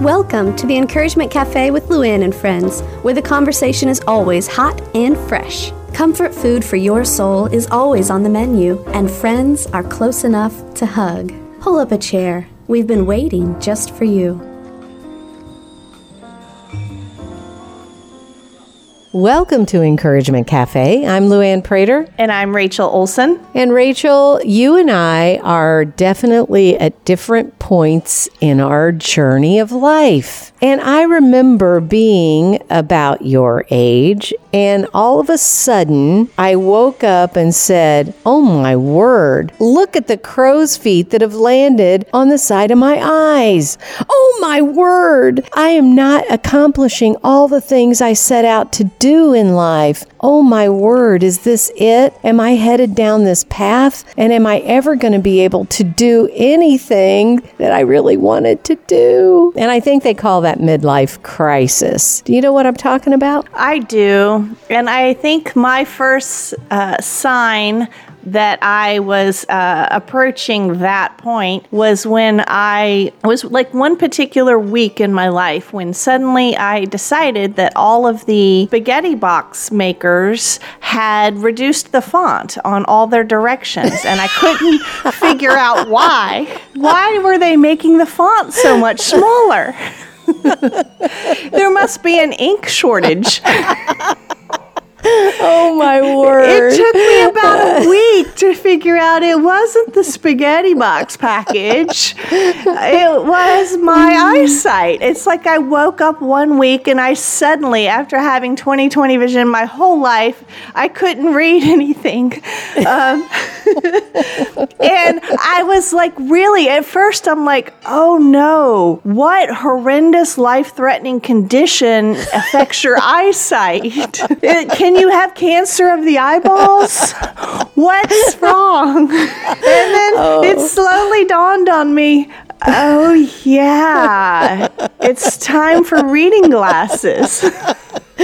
Welcome to the Encouragement Cafe with Luann and friends, where the conversation is always hot and fresh. Comfort food for your soul is always on the menu, and friends are close enough to hug. Pull up a chair. We've been waiting just for you. Welcome to Encouragement Cafe. I'm Luann Prater. And I'm Rachel Olsen. And Rachel, you and I are definitely at different points in our journey of life. And I remember being about your age, and all of a sudden, I woke up and said, Oh my word, look at the crow's feet that have landed on the side of my eyes. Oh my word, I am not accomplishing all the things I set out to do in life. Oh my word, is this it? Am I headed down this path? And am I ever going to be able to do anything that I really wanted to do? And I think they call that midlife crisis. Do you know what I'm talking about? I do. And I think my first uh, sign that I was uh, approaching that point was when I was like one particular week in my life when suddenly I decided that all of the spaghetti box makers had reduced the font on all their directions and I couldn't figure out why. Why were they making the font so much smaller? there must be an ink shortage. oh my word. It took me about a week to figure out it wasn't the spaghetti box package. it was my eyesight. It's like I woke up one week and I suddenly, after having 20 20 vision my whole life, I couldn't read anything. Um, and I was like, really, at first, I'm like, oh no, what horrendous life threatening condition affects your eyesight? Can you have cancer of the eyeballs? What's wrong? And then oh. it slowly dawned on me oh, yeah, it's time for reading glasses.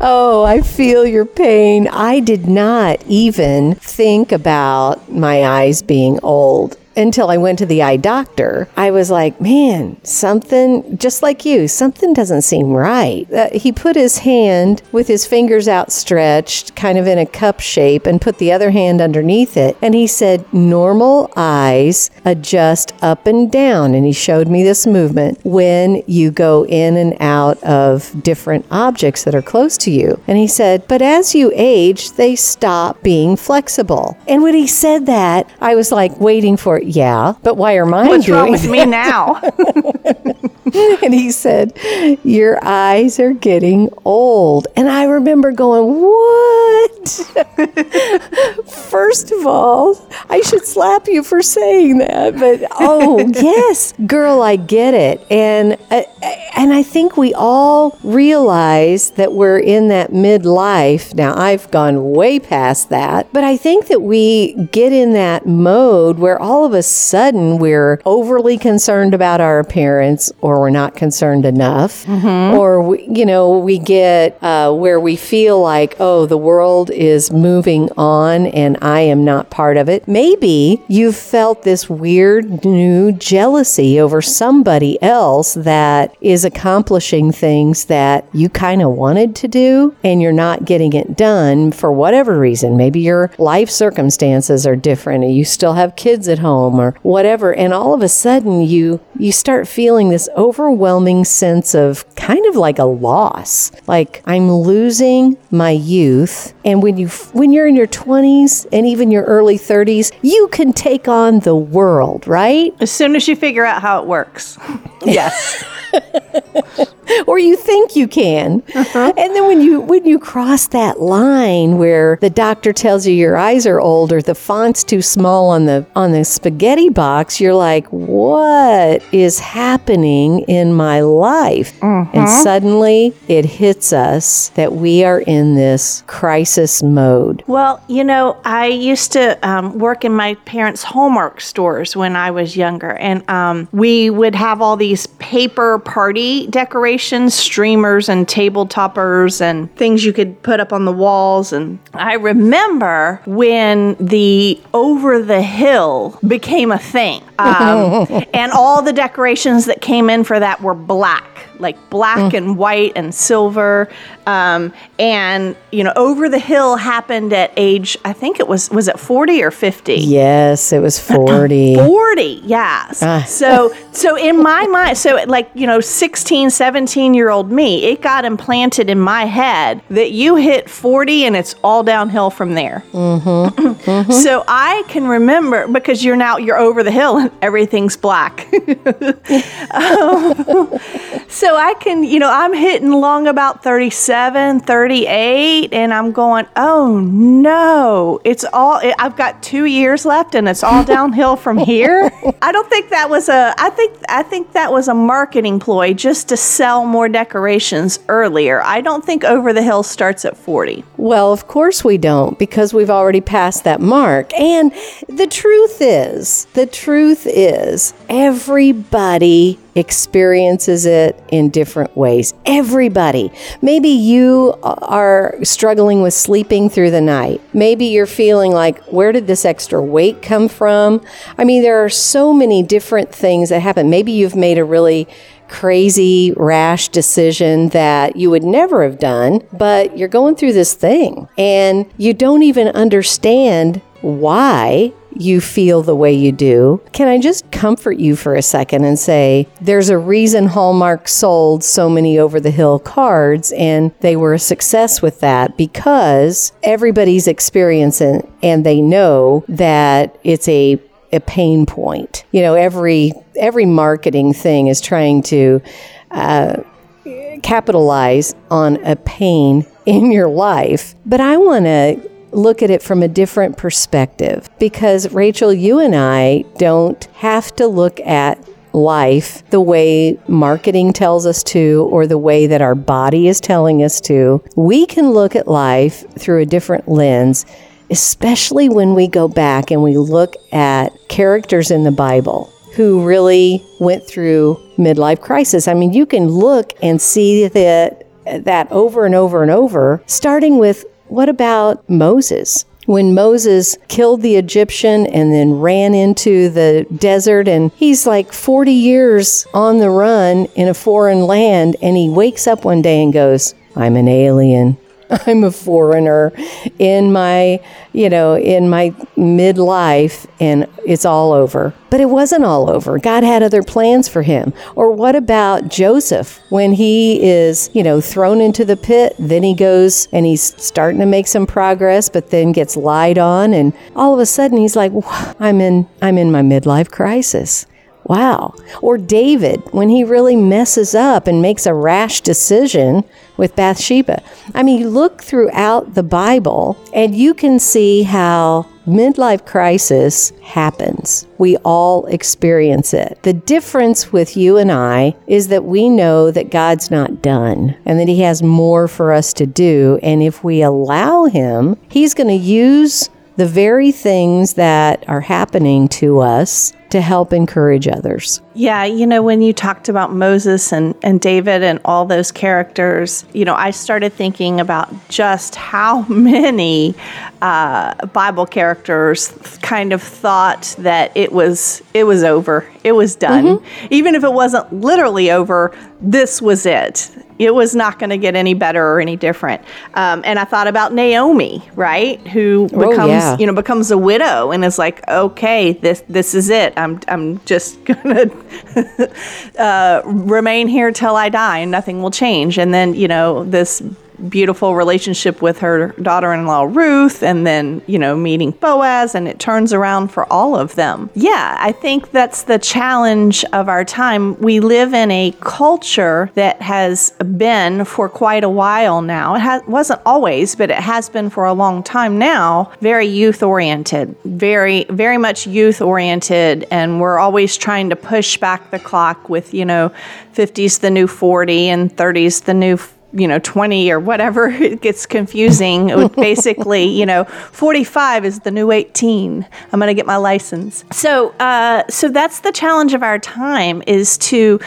oh, I feel your pain. I did not even think about my eyes being old until I went to the eye doctor, I was like, man, something, just like you, something doesn't seem right. Uh, he put his hand with his fingers outstretched, kind of in a cup shape, and put the other hand underneath it. And he said, normal eyes adjust up and down. And he showed me this movement when you go in and out of different objects that are close to you. And he said, but as you age, they stop being flexible. And when he said that, I was like waiting for it yeah, but why are mine What's doing wrong with me now? and he said, Your eyes are getting old. And I remember going, What? First of all, I should slap you for saying that. But oh, yes, girl, I get it. And, uh, and I think we all realize that we're in that midlife. Now, I've gone way past that, but I think that we get in that mode where all of a sudden we're overly concerned about our appearance or we're not concerned enough. Mm-hmm. Or, we, you know, we get uh, where we feel like, oh, the world is moving on and I am not part of it. Maybe you've felt this weird new jealousy over somebody else that is accomplishing things that you kind of wanted to do and you're not getting it done for whatever reason. Maybe your life circumstances are different and you still have kids at home or whatever and all of a sudden you you start feeling this overwhelming sense of kind of like a loss. Like i'm losing my youth and when you when you're in your 20s and even your early 30s you can take on the world right? As soon as you figure out how it works. Yes or you think you can. Uh-huh. And then when you when you cross that line where the doctor tells you your eyes are old or the font's too small on the on the spaghetti box, you're like, "What is happening in my life?" Uh-huh. And suddenly it hits us that we are in this crisis mode. Well, you know, I used to um, work in my parents' Hallmark stores when I was younger, and um, we would have all these paper party decorations streamers and table toppers and things you could put up on the walls. And I remember when the over the hill became a thing. Um, and all the decorations that came in for that were black, like black and white and silver. Um, and, you know, over the hill happened at age, I think it was, was it 40 or 50? Yes, it was 40. 40 yes so so in my mind so like you know 16 17 year old me it got implanted in my head that you hit 40 and it's all downhill from there mm-hmm. so i can remember because you're now you're over the hill and everything's black Um, so i can you know i'm hitting long about 37 38 and i'm going oh no. It's all i've got two years left and it's all downhill from here. I don't think that was a i think i think that was a marketing ploy just to sell more decorations earlier. I don't think over the hill starts at 40 Well, of course we don't because we've already passed that mark. And the truth is, the truth is, everybody experiences it in different ways. Everybody. Maybe you are struggling with sleeping through the night. Maybe you're feeling like, where did this extra weight come from? I mean, there are so many different things that happen. Maybe you've made a really crazy, rash decision that you would never have done, but you're going through this thing and you don't even understand why you feel the way you do. Can I just comfort you for a second and say there's a reason Hallmark sold so many over the hill cards and they were a success with that because everybody's experiencing and they know that it's a a pain point. You know, every every marketing thing is trying to uh, capitalize on a pain in your life. But I want to look at it from a different perspective because Rachel, you and I don't have to look at life the way marketing tells us to or the way that our body is telling us to. We can look at life through a different lens especially when we go back and we look at characters in the Bible who really went through midlife crisis. I mean, you can look and see that that over and over and over, starting with what about Moses? When Moses killed the Egyptian and then ran into the desert, and he's like 40 years on the run in a foreign land, and he wakes up one day and goes, I'm an alien. I'm a foreigner in my, you know, in my midlife and it's all over. But it wasn't all over. God had other plans for him. Or what about Joseph when he is, you know, thrown into the pit, then he goes and he's starting to make some progress but then gets lied on and all of a sudden he's like, I'm in I'm in my midlife crisis. Wow. Or David, when he really messes up and makes a rash decision with Bathsheba. I mean, you look throughout the Bible and you can see how midlife crisis happens. We all experience it. The difference with you and I is that we know that God's not done and that He has more for us to do. And if we allow Him, He's going to use the very things that are happening to us to help encourage others. Yeah, you know, when you talked about Moses and, and David and all those characters, you know, I started thinking about just how many uh, Bible characters kind of thought that it was it was over, it was done, even if it wasn't literally over. This was it. It was not going to get any better or any different. Um, and I thought about Naomi, right, who Oh, becomes yeah. you know becomes a widow and is like, okay, this this is it. I'm I'm just gonna uh, remain here till I die, and nothing will change. And then you know this beautiful relationship with her daughter-in-law Ruth, and then you know meeting Boaz, and it turns around for all of them. Yeah, I think that's the challenge of our time. We live in a culture that has been for quite a while now. It wasn't always, but it has been for a long time now. Very youth oriented, very very much youth oriented, and we're always trying to push back the clock with you know, 50s the new 40 and 30s the new you know 20 or whatever it gets confusing. Basically you know 45 is the new 18 i'm going to get my license. So uh, so that's the challenge of our time is to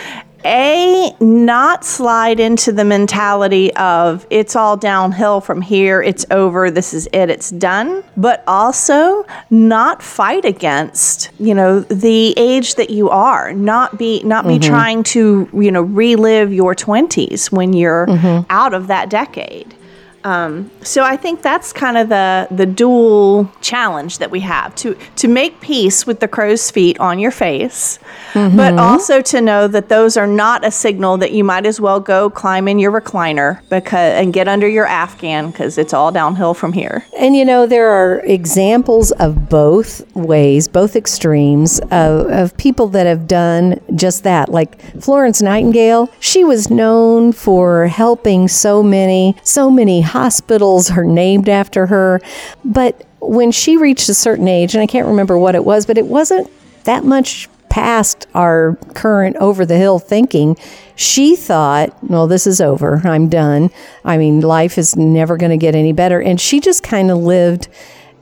a not slide into the mentality of it's all downhill from here it's over this is it it's done but also not fight against you know the age that you are. Not be not be mm-hmm. trying to you know relive your 20s when you're mm-hmm. out of that decade um, so I think that's kind of the the dual challenge that we have to to make peace with the crow's feet on your face, but also to know that those are not a signal that you might as well go climb in your recliner because and get under your Afghan because it's all downhill from here. And you know, there are examples of both ways, both extremes of, of people that have done just that. Like Florence Nightingale, she was known for helping so many, so many hospitals are named after her. But when she reached a certain age, and I can't remember what it was, but it wasn't that much past our current over the hill thinking. She thought, well, this is over. I'm done. I mean, life is never going to get any better. And she just kind of lived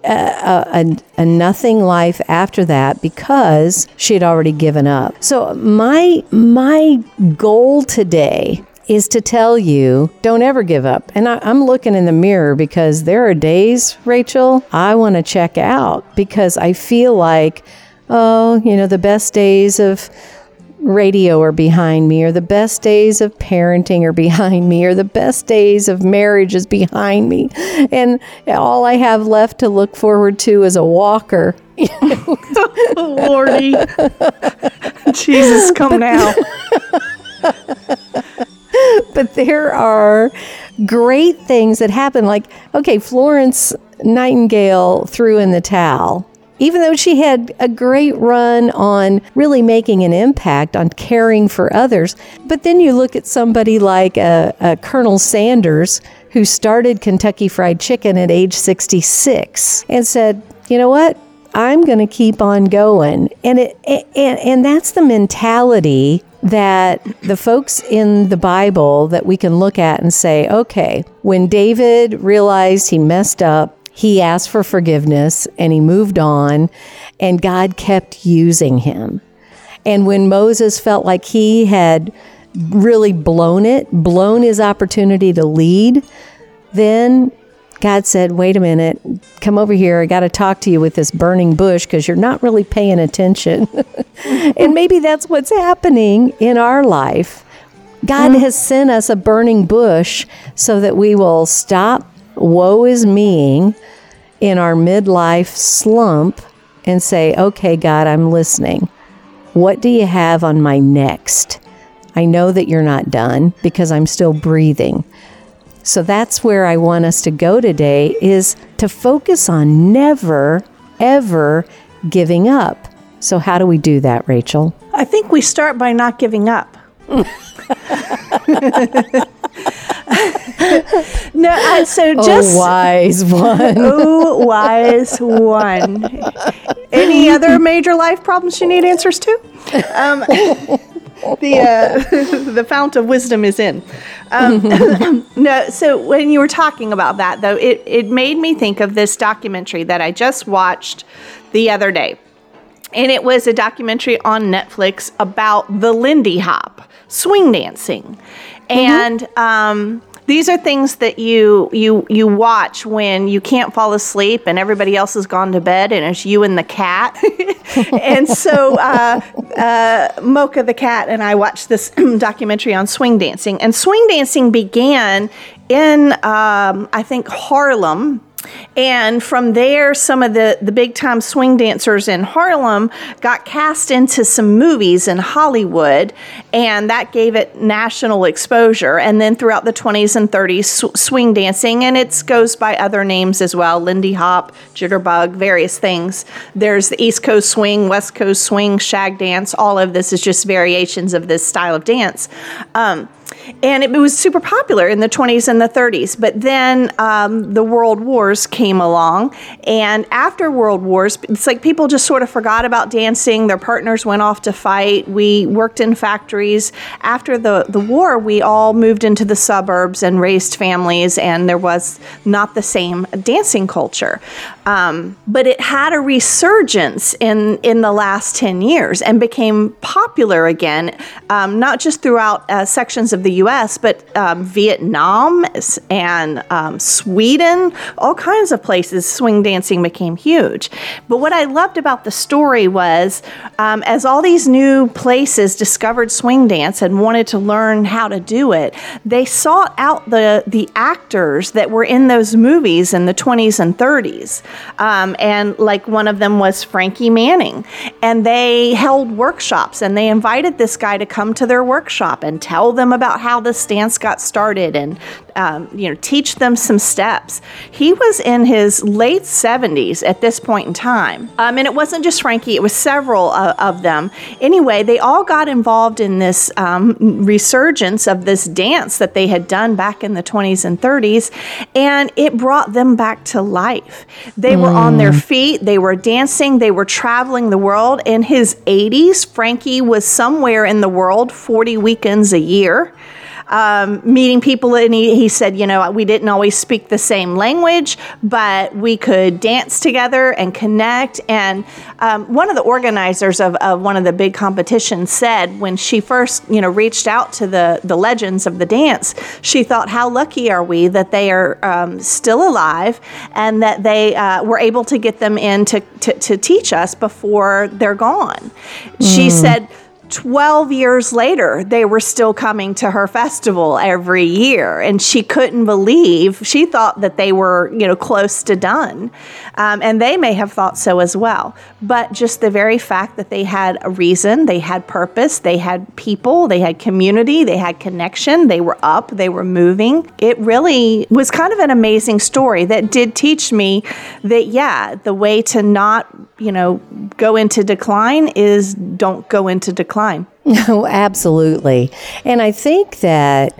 a, a, a nothing life after that because she had already given up. So my my goal today is to tell you don't ever give up. And I, I'm looking in the mirror because there are days, Rachel, I want to check out because I feel like, oh, you know, the best days of radio are behind me, or the best days of parenting are behind me, or the best days of marriage is behind me. And all I have left to look forward to is a walker. Lordy, Jesus, come now. but there are great things that happen. Like, okay, Florence Nightingale threw in the towel. Even though she had a great run on really making an impact on caring for others. But then you look at somebody like uh, uh, Colonel Sanders, who started Kentucky Fried Chicken at age 66 and said, you know what? I'm going to keep on going. And it and, and that's the mentality that the folks in the Bible that we can look at and say, okay, when David realized he messed up, he asked for forgiveness and he moved on, and God kept using him. And when Moses felt like he had really blown it, blown his opportunity to lead, then God said, Wait a minute, come over here. I got to talk to you with this burning bush because you're not really paying attention. and maybe that's what's happening in our life. God mm. has sent us a burning bush so that we will stop woe is meing in our midlife slump and say, Okay, God, I'm listening. What do you have on my next? I know that you're not done because I'm still breathing. So that's where I want us to go today is to focus on never ever giving up. So how do we do that, Rachel? I think we start by not giving up. no, I, so just oh, wise one. oh, wise one. Any other major life problems you need answers to? Um, the uh, the fount of wisdom is in. Um, no, so when you were talking about that, though, it it made me think of this documentary that I just watched the other day, and it was a documentary on Netflix about the Lindy Hop swing dancing, and um, these are things that you you you watch when you can't fall asleep and everybody else has gone to bed and it's you and the cat. and so uh, uh, Mocha the cat and I watched this documentary on swing dancing, and swing dancing began in um, I think Harlem. And from there, some of the, the big time swing dancers in Harlem got cast into some movies in Hollywood, and that gave it national exposure. And then throughout the 20s and 30s, sw- swing dancing, and it goes by other names as well Lindy Hop, Jitterbug, various things. There's the East Coast swing, West Coast swing, shag dance. All of this is just variations of this style of dance. Um, and it, was super popular in the 20s and the 30s. But then um, the World Wars came along, and after World Wars, it's like people just sort of forgot about dancing. Their partners went off to fight. We worked in factories. After the, the war, we all moved into the suburbs and raised families, and there was not the same dancing culture. Um, but it had a resurgence in, in the last 10 years and became popular again, um, not just throughout uh, sections of the US, but um, Vietnam and um, Sweden, all kinds of places, swing dancing became huge. But what I loved about the story was um, as all these new places discovered swing dance and wanted to learn how to do it, they sought out the, the actors that were in those movies in the 20s and 30s. Um, and like one of them was Frankie Manning. And they held workshops and they invited this guy to come to their workshop and tell them about how the dance got started and um, you know teach them some steps. He was in his late 70s at this point in time. Um, and it wasn't just Frankie, it was several uh, of them. Anyway, they all got involved in this um, resurgence of this dance that they had done back in the 20s and 30s, and it brought them back to life. They mm. were on their mm. feet, they were dancing, they were traveling the world. In his 80s, Frankie was somewhere in the world 40 weekends a year um, meeting people, and he, he said, you know, we didn't always speak the same language, but we could dance together and connect. And um, one of the organizers of, of one of the big competitions said when she first, you know, reached out to the the legends of the dance, she thought, how lucky are we that they are um, still alive and that they uh, were able to get them in to, to, to teach us before they're gone. Mm. She said 12 years later, they were still coming to her festival every year. And she couldn't believe, she thought that they were, you know, close to done. Um, and they may have thought so as well. But just the very fact that they had a reason, they had purpose, they had people, they had community, they had connection, they were up, they were moving. It really was kind of an amazing story that did teach me that, yeah, the way to not, you know, go into decline is don't go into decline decline. No, absolutely. And I think that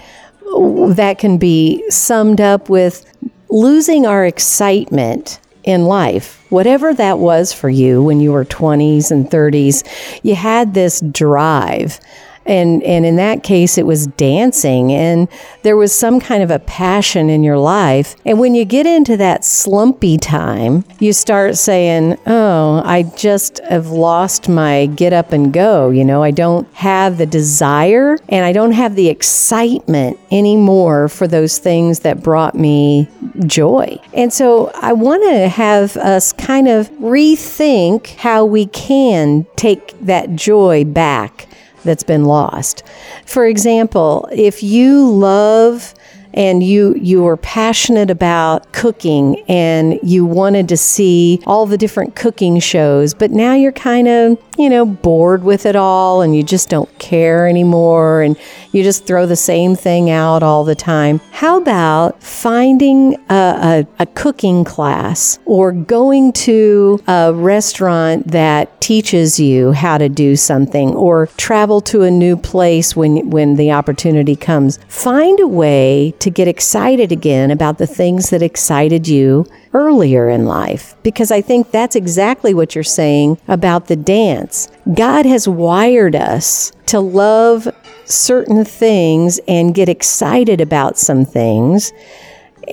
that can be summed up with losing our excitement in life. Whatever that was for you when you were 20s and 30s, you had this drive and and in that case it was dancing. And there was some kind of a passion in your life. And when you get into that slumpy time you start saying oh i just have lost my get up and go. You know i don't have the desire and i don't have the excitement anymore for those things that brought me joy. And so i want to have us kind of rethink how we can take that joy back that's been lost. For example, if you love and you you were passionate about cooking and you wanted to see all the different cooking shows but now you're kind of you know bored with it all and you just don't care anymore and you just throw the same thing out all the time. How about finding a, a, a cooking class or going to a restaurant that teaches you how to do something or travel to a new place when when the opportunity comes? Find a way to get excited again about the things that excited you earlier in life. Because I think that's exactly what you're saying about the dance. God has wired us to love certain things and get excited about some things.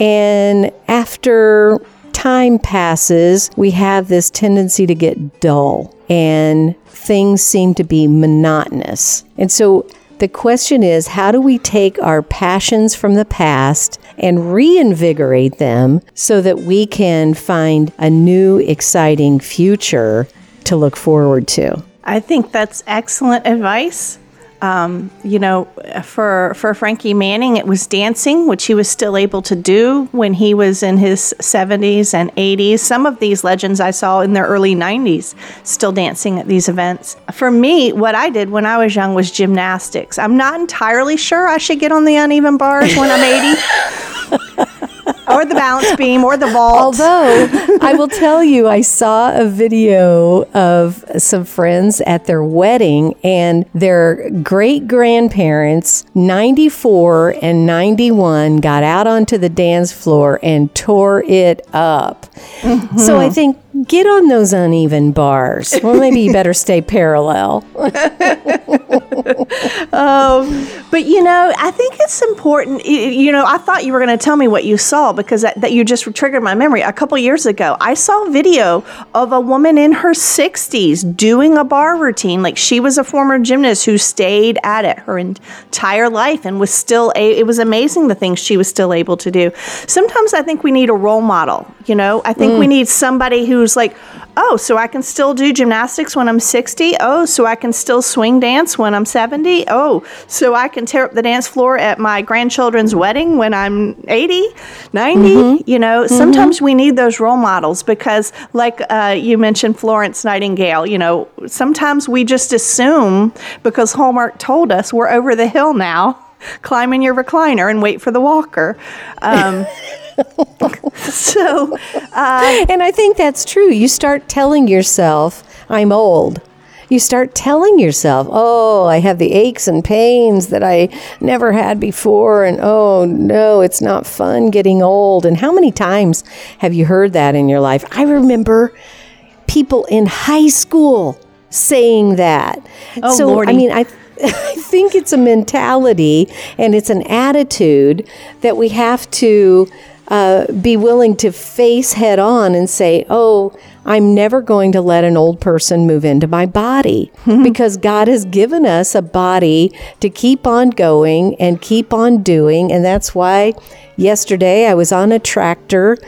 And after time passes, we have this tendency to get dull and things seem to be monotonous. And so the question is how do we take our passions from the past and reinvigorate them so that we can find a new, exciting future to look forward to? I think that's excellent advice. Um, you know, for for Frankie Manning, it was dancing, which he was still able to do when he was in his 70s and 80s. Some of these legends I saw in their early 90s still dancing at these events. For me, what I did when I was young was gymnastics. I'm not entirely sure I should get on the uneven bars when I'm 80. balance beam or the vault. Although I will tell you, I saw a video of some friends at their wedding, and their great grandparents, 94 and 91, got out onto the dance floor and tore it up. So I mm-hmm. think get on those uneven bars. Well, maybe you better stay parallel. Oh, but you know, I think it's important. You know, I thought you were going to tell me what you saw because that, that you just triggered my memory. A couple years ago, I saw a video of a woman in her 60s doing a bar routine. Like she was a former gymnast who stayed at it her entire life and was still, a, it was amazing the things she was still able to do. Sometimes I think we need a role model. You know, I think we mm. need somebody who's like, oh, so I can still do gymnastics when I'm 60. Oh, so I can still swing dance when I'm 70. Oh, so I can tear up the dance floor at my grandchildren's wedding when I'm 80, 90. You know, sometimes we need those role models because, like uh, you mentioned, Florence Nightingale, you know, sometimes we just assume because Hallmark told us we're over the hill now. Climb in your recliner and wait for the walker. Um, so, um, And I think that's true. You start telling yourself, I'm old. You start telling yourself, oh, I have the aches and pains that I never had before. And oh, no, it's not fun getting old. And how many times have you heard that in your life? I remember people in high school saying that. Oh, so, Lordy. I mean, I, I think it's a mentality and it's an attitude that we have to uh, be willing to face head on and say, oh, I'm never going to let an old person move into my body because God has given us a body to keep on going and keep on doing. And that's why yesterday I was on a tractor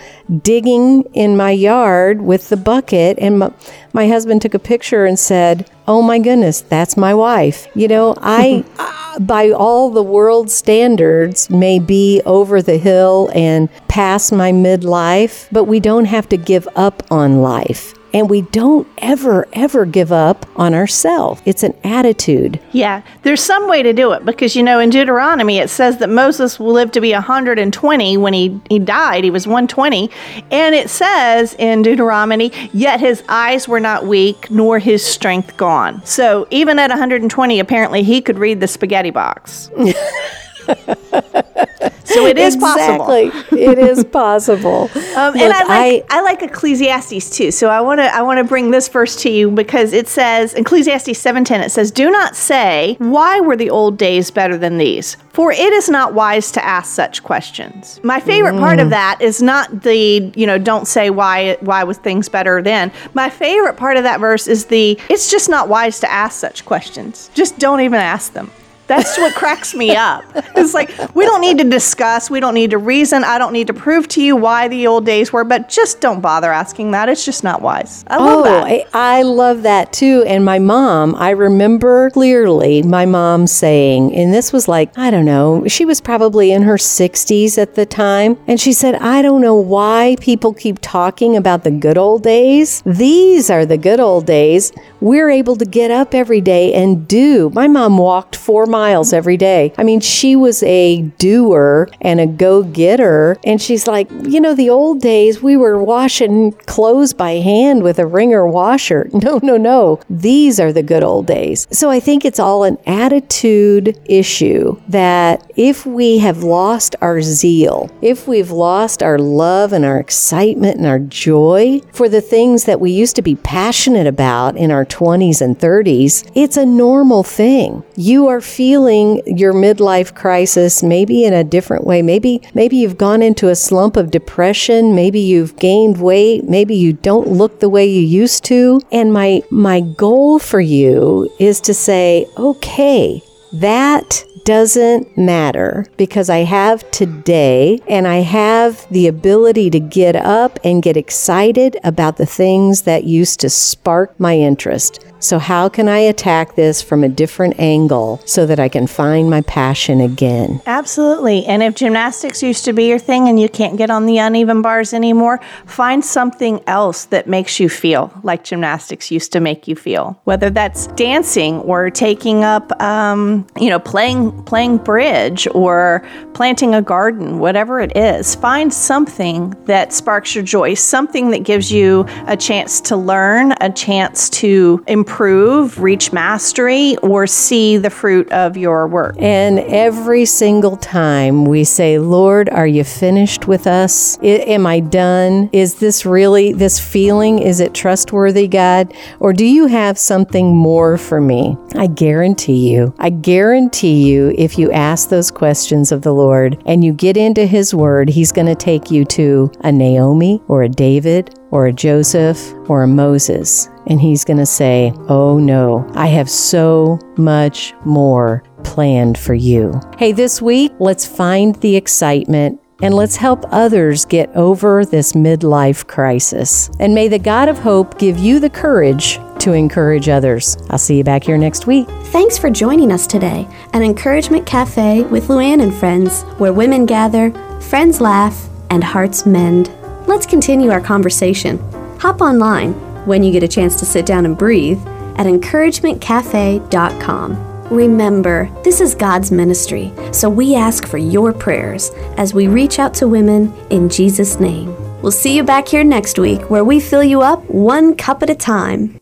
digging in my yard with the bucket, and my, my husband took a picture and said, Oh my goodness, that's my wife. You know, I, uh, by all the world standards, may be over the hill and past my midlife, but we don't have to give up on life. And we don't ever, ever give up on ourselves. It's an attitude. Yeah, there's some way to do it because you know in Deuteronomy it says that Moses will lived to be 120 when he he died. He was 120, and it says in Deuteronomy, yet his eyes were not weak nor his strength gone. So even at 120, apparently he could read the spaghetti box. so it is possible. It is possible. Um, and I like I, like Ecclesiastes too. So I want to I want to bring this verse to you because it says Ecclesiastes seven ten. It says, "Do not say why were the old days better than these, for it is not wise to ask such questions." My favorite part of that is not the you know don't say why why was things better then. My favorite part of that verse is the it's just not wise to ask such questions. Just don't even ask them. That's what cracks me up. It's like we don't need to discuss, we don't need to reason, I don't need to prove to you why the old days were, but just don't bother asking that. It's just not wise. I love oh, that. I, I love that too. And my mom, I remember clearly my mom saying, and this was like, I don't know, she was probably in her 60s at the time. And she said, I don't know why people keep talking about the good old days. These are the good old days. We're able to get up every day and do. My mom walked four miles every day. I mean, she was a doer and a go getter. And she's like, you know, the old days we were washing clothes by hand with a wringer washer. No, no, no. These are the good old days. So I think it's all an attitude issue that if we have lost our zeal, if we've lost our love and our excitement and our joy for the things that we used to be passionate about in our 20s and 30s, it's a normal thing. You are feeling your midlife crisis maybe in a different way. Maybe maybe you've gone into a slump of depression, maybe you've gained weight, maybe you don't look the way you used to. And my my goal for you is to say, "Okay, that doesn't matter because I have today and I have the ability to get up and get excited about the things that used to spark my interest. So, how can I attack this from a different angle so that I can find my passion again? Absolutely. And if gymnastics used to be your thing and you can't get on the uneven bars anymore, find something else that makes you feel like gymnastics used to make you feel. Whether that's dancing or taking up, um, you know, playing playing bridge or planting a garden, whatever it is. Find something that sparks your joy, something that gives you a chance to learn, a chance to improve, reach mastery, or see the fruit of your work. And every single time we say, Lord, are you finished with us? I, am I done? Is this really, this feeling, is it trustworthy, God? Or do you have something more for me? I guarantee you, I guarantee you, if you ask those questions of the Lord and you get into His Word, He's going to take you to a Naomi or a David or a Joseph or a Moses. And he's going to say, Oh no, I have so much more planned for you. Hey, this week, let's find the excitement and let's help others get over this midlife crisis. And may the God of hope give you the courage to encourage others. I'll see you back here next week. Thanks for joining us today at Encouragement Cafe with Luann and friends, where women gather, friends laugh, and hearts mend. Let's continue our conversation. Hop online when you get a chance to sit down and breathe at encouragementcafe.com. Remember, this is God's ministry, so we ask for your prayers as we reach out to women in Jesus' name. We'll see you back here next week where we fill you up one cup at a time.